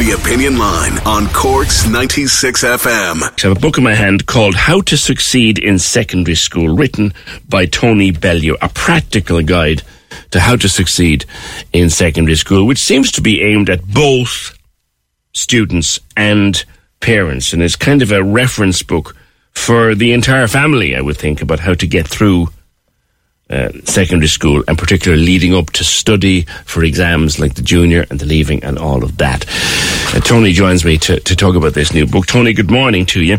The Opinion Line on Cork's 96 FM. I have a book in my hand called How to Succeed in Secondary School, written by Tony Bellew, a practical guide to how to succeed in secondary school, which seems to be aimed at both students and parents, and is kind of a reference book for the entire family, I would think, about how to get through uh, secondary school and particularly leading up to study for exams like the junior and the leaving and all of that. Uh, Tony joins me to, to talk about this new book. Tony, good morning to you.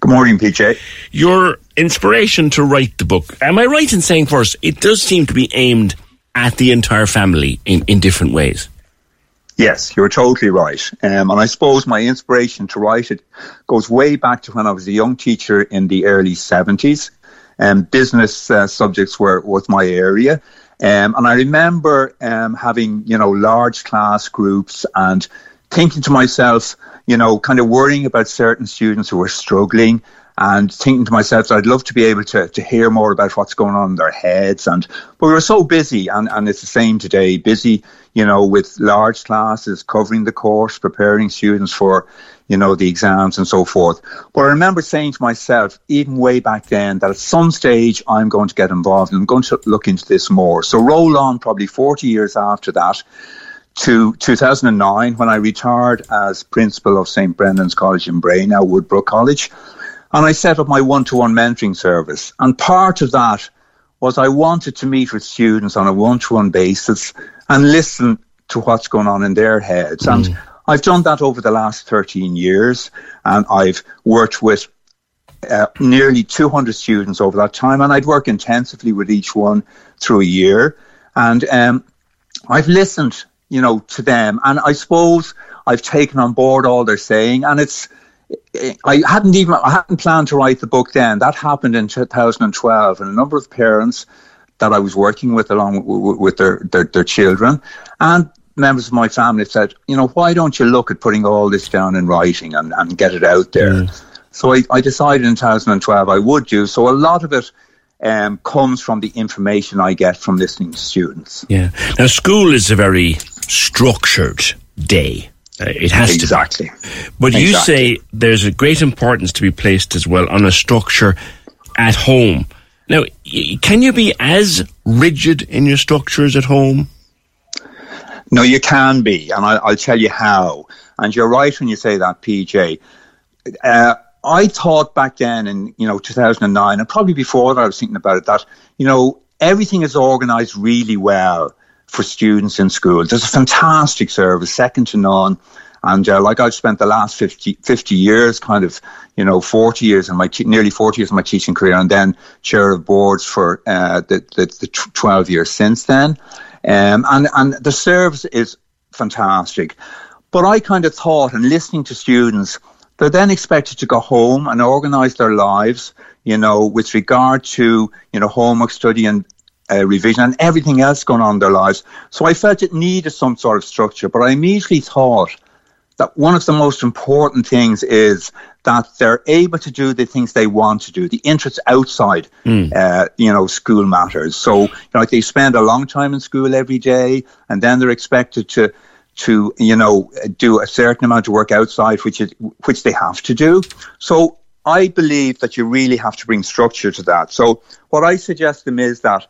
Good morning, PJ. Your inspiration to write the book, am I right in saying first, it does seem to be aimed at the entire family in, in different ways? Yes, you're totally right. Um, and I suppose my inspiration to write it goes way back to when I was a young teacher in the early 70s. Um, business uh, subjects were was my area. Um, and I remember um, having, you know, large class groups and thinking to myself, you know, kind of worrying about certain students who were struggling and thinking to myself that I'd love to be able to, to hear more about what's going on in their heads. And but we were so busy, and, and it's the same today, busy, you know, with large classes, covering the course, preparing students for, you know, the exams and so forth. But I remember saying to myself, even way back then, that at some stage I'm going to get involved and I'm going to look into this more. So roll on probably 40 years after that to 2009 when I retired as principal of St. Brendan's College in Bray, now Woodbrook College. And I set up my one-to-one mentoring service. And part of that was I wanted to meet with students on a one-to-one basis and listen to what's going on in their heads. Mm. And I've done that over the last 13 years. And I've worked with uh, nearly 200 students over that time. And I'd work intensively with each one through a year. And um, I've listened, you know, to them. And I suppose I've taken on board all they're saying. And it's, I hadn't even I hadn't planned to write the book then. That happened in 2012, and a number of parents that I was working with, along with, with their, their, their children, and members of my family said, you know, why don't you look at putting all this down in writing and, and get it out there? Mm. So I, I decided in 2012 I would do. So a lot of it um, comes from the information I get from listening to students. Yeah. Now, school is a very structured day. Uh, it has exactly. to exactly. But exactly. you say there's a great importance to be placed as well on a structure at home. Now, can you be as rigid in your structures at home? No, you can be, and I, will tell you how. And you're right when you say that, PJ. Uh, I thought back then in you know 2009, and probably before that, I was thinking about it that you know everything is organised really well for students in school. There's a fantastic service, second to none. And uh, like I've spent the last 50, 50, years, kind of, you know, 40 years in my, te- nearly 40 years in my teaching career, and then chair of boards for uh, the, the, the 12 years since then. Um, and, and the service is fantastic. But I kind of thought, and listening to students, they're then expected to go home and organise their lives, you know, with regard to, you know, homework study and uh, revision and everything else going on in their lives. So I felt it needed some sort of structure, but I immediately thought that one of the most important things is that they're able to do the things they want to do, the interests outside, mm. uh, you know, school matters. So, you know, like they spend a long time in school every day, and then they're expected to, to you know, do a certain amount of work outside, which is which they have to do. So, I believe that you really have to bring structure to that. So, what I suggest them is that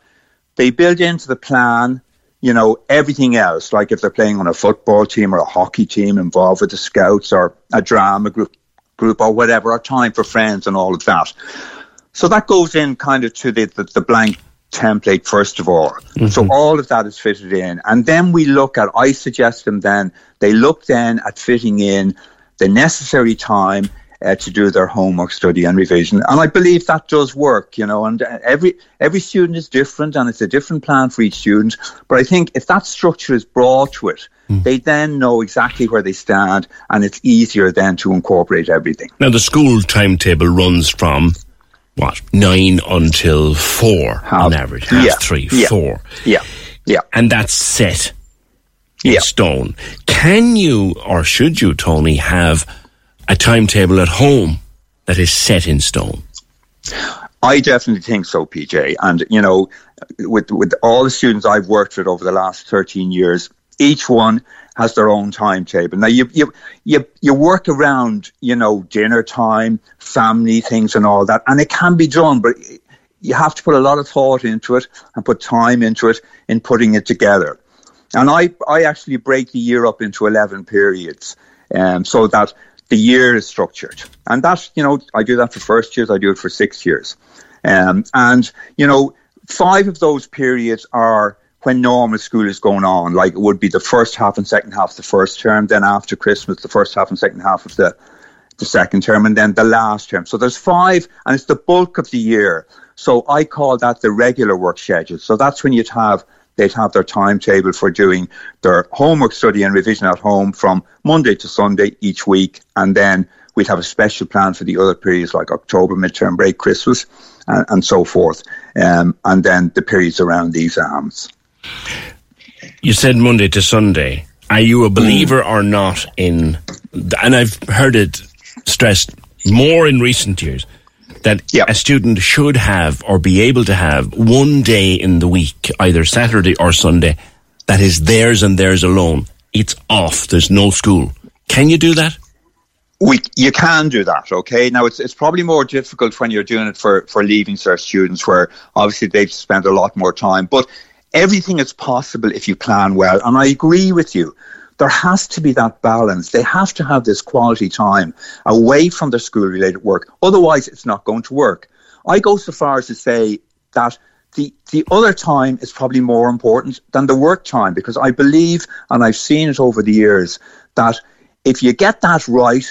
they build into the plan you know, everything else, like if they're playing on a football team or a hockey team involved with the scouts or a drama group, group or whatever, or time for friends and all of that. So that goes in kind of to the, the, the blank template first of all. Mm-hmm. So all of that is fitted in. And then we look at, I suggest them then, they look then at fitting in the necessary time uh, to do their homework study and revision. And I believe that does work, you know, and uh, every, every student is different and it's a different plan for each student. But I think if that structure is brought to it, mm. they then know exactly where they stand and it's easier then to incorporate everything. Now, the school timetable runs from what nine until four half, on average, half yeah, three, yeah, four. Yeah, yeah, and that's set in yeah. stone. Can you or should you, Tony, have a timetable at home that is set in stone? I definitely think so, PJ. And you know, with with all the students I've worked with over the last thirteen years, each one has their own timetable. Now you you you you work around you know dinner time, family things, and all that, and it can be done, but you have to put a lot of thought into it and put time into it in putting it together. And I I actually break the year up into eleven periods, um, so that the year is structured, and that you know I do that for first years, I do it for six years, um, and you know five of those periods are when normal school is going on, like it would be the first half and second half of the first term, then after Christmas, the first half and second half of the the second term, and then the last term. So there's five, and it's the bulk of the year. So I call that the regular work schedule. So that's when you'd have they'd have their timetable for doing their homework study and revision at home from Monday to Sunday each week, and then we'd have a special plan for the other periods like October midterm break, Christmas, and, and so forth, um, and then the periods around the exams. You said Monday to Sunday. Are you a believer or not in, and I've heard it stressed more in recent years, that yep. a student should have or be able to have one day in the week, either Saturday or Sunday, that is theirs and theirs alone. It's off. There's no school. Can you do that? We, you can do that, okay? Now, it's, it's probably more difficult when you're doing it for, for leaving cert students where obviously they've spent a lot more time. But everything is possible if you plan well. And I agree with you. There has to be that balance. They have to have this quality time away from their school related work. Otherwise, it's not going to work. I go so far as to say that the, the other time is probably more important than the work time because I believe, and I've seen it over the years, that if you get that right,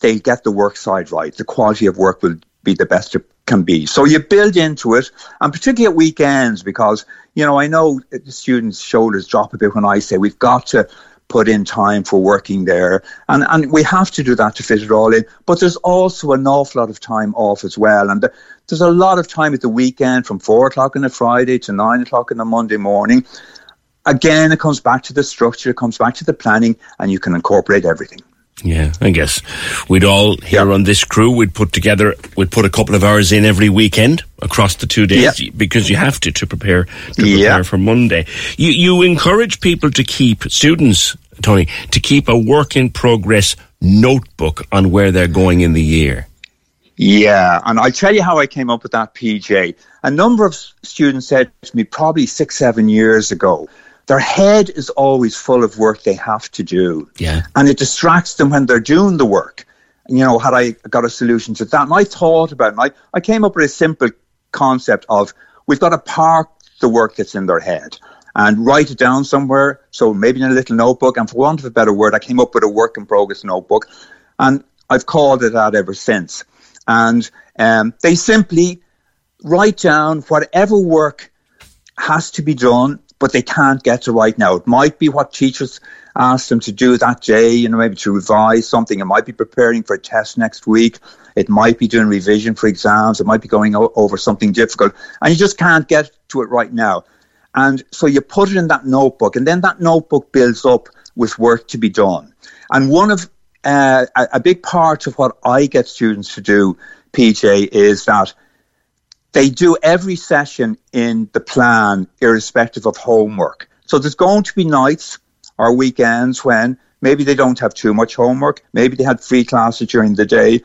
they get the work side right. The quality of work will be the best it can be. So you build into it, and particularly at weekends, because you know I know the students' shoulders drop a bit when I say we've got to put in time for working there, and and we have to do that to fit it all in. But there's also an awful lot of time off as well, and there's a lot of time at the weekend from four o'clock on a Friday to nine o'clock on a Monday morning. Again, it comes back to the structure, it comes back to the planning, and you can incorporate everything. Yeah, I guess we'd all here yep. on this crew we'd put together we'd put a couple of hours in every weekend across the two days yep. because you have to to prepare to prepare yep. for Monday. You you encourage people to keep students, Tony, to keep a work in progress notebook on where they're going in the year. Yeah, and I'll tell you how I came up with that, PJ. A number of students said to me probably six, seven years ago, their head is always full of work they have to do. Yeah. And it distracts them when they're doing the work. You know, had I got a solution to that? And I thought about it. I, I came up with a simple concept of we've got to park the work that's in their head and write it down somewhere. So maybe in a little notebook. And for want of a better word, I came up with a work in progress notebook. And I've called it that ever since. And um, they simply write down whatever work has to be done but they can't get to right now. It might be what teachers ask them to do that day, you know, maybe to revise something. It might be preparing for a test next week. It might be doing revision for exams. It might be going o- over something difficult. And you just can't get to it right now. And so you put it in that notebook, and then that notebook builds up with work to be done. And one of uh, a, a big part of what I get students to do, PJ, is that they do every session in the plan, irrespective of homework. So there's going to be nights or weekends when maybe they don't have too much homework. Maybe they had free classes during the day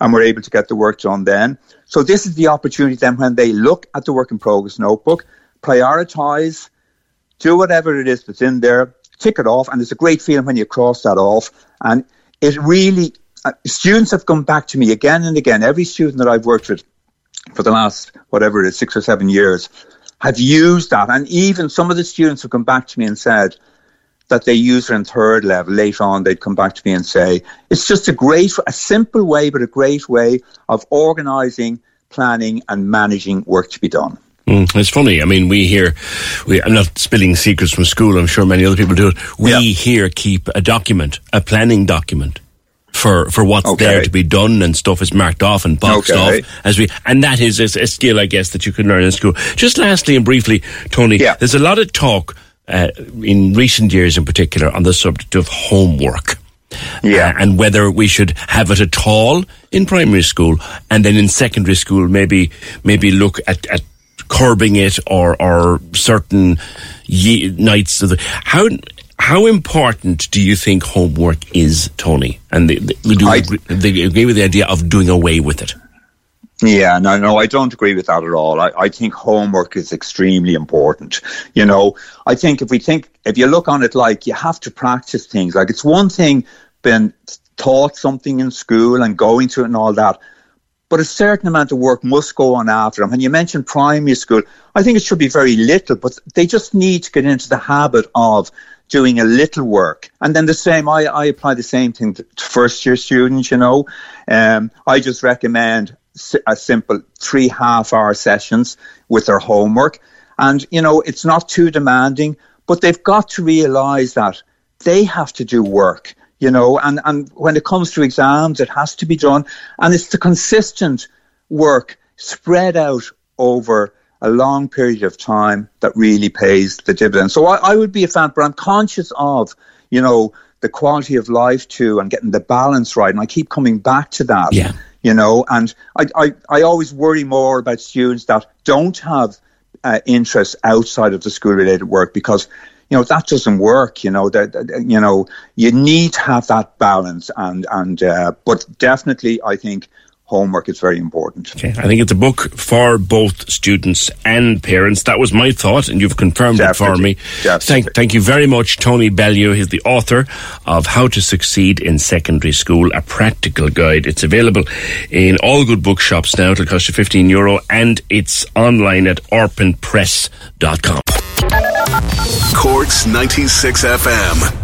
and were able to get the work done then. So this is the opportunity then when they look at the work in progress notebook, prioritize do whatever it is that's in there, tick it off, and it's a great feeling when you cross that off. And it really, uh, students have come back to me again and again. Every student that I've worked with for the last, whatever it is, six or seven years, have used that. And even some of the students have come back to me and said, that they use it in third level. Later on, they'd come back to me and say, it's just a great, a simple way, but a great way of organising, planning, and managing work to be done. Mm, it's funny. I mean, we here, we, I'm not spilling secrets from school. I'm sure many other people do it. We yeah. here keep a document, a planning document for, for what's okay. there to be done and stuff is marked off and boxed okay. off as we, and that is a, a, skill, I guess, that you can learn in school. Just lastly and briefly, Tony, yeah. there's a lot of talk, uh, in recent years in particular on the subject of homework. Yeah. Uh, and whether we should have it at all in primary school and then in secondary school maybe maybe look at, at curbing it or or certain ye- nights of the how how important do you think homework is, Tony? And they, they, do I, agree, they agree with the idea of doing away with it. Yeah, no, no, I don't agree with that at all. I, I think homework is extremely important. You know, I think if we think, if you look on it like you have to practice things, like it's one thing being taught something in school and going to it and all that, but a certain amount of work must go on after them. And you mentioned primary school. I think it should be very little, but they just need to get into the habit of doing a little work. And then the same, I, I apply the same thing to first year students, you know. Um, I just recommend a simple three half hour sessions with their homework. And, you know, it's not too demanding, but they've got to realize that they have to do work you know, and, and when it comes to exams, it has to be done. And it's the consistent work spread out over a long period of time that really pays the dividend. So I, I would be a fan, but I'm conscious of, you know, the quality of life too and getting the balance right. And I keep coming back to that. Yeah. You know, and I, I, I always worry more about students that don't have uh, interests outside of the school related work because you know that doesn't work. You know that you know you need to have that balance, and and uh, but definitely, I think homework is very important. Okay, I think it's a book for both students and parents. That was my thought, and you've confirmed Definitely. it for me. Definitely. Thank, thank you very much, Tony Bellew. He's the author of How to Succeed in Secondary School, a practical guide. It's available in all good bookshops now. It'll cost you 15 euro, and it's online at orpenpress.com. Corks 96 FM.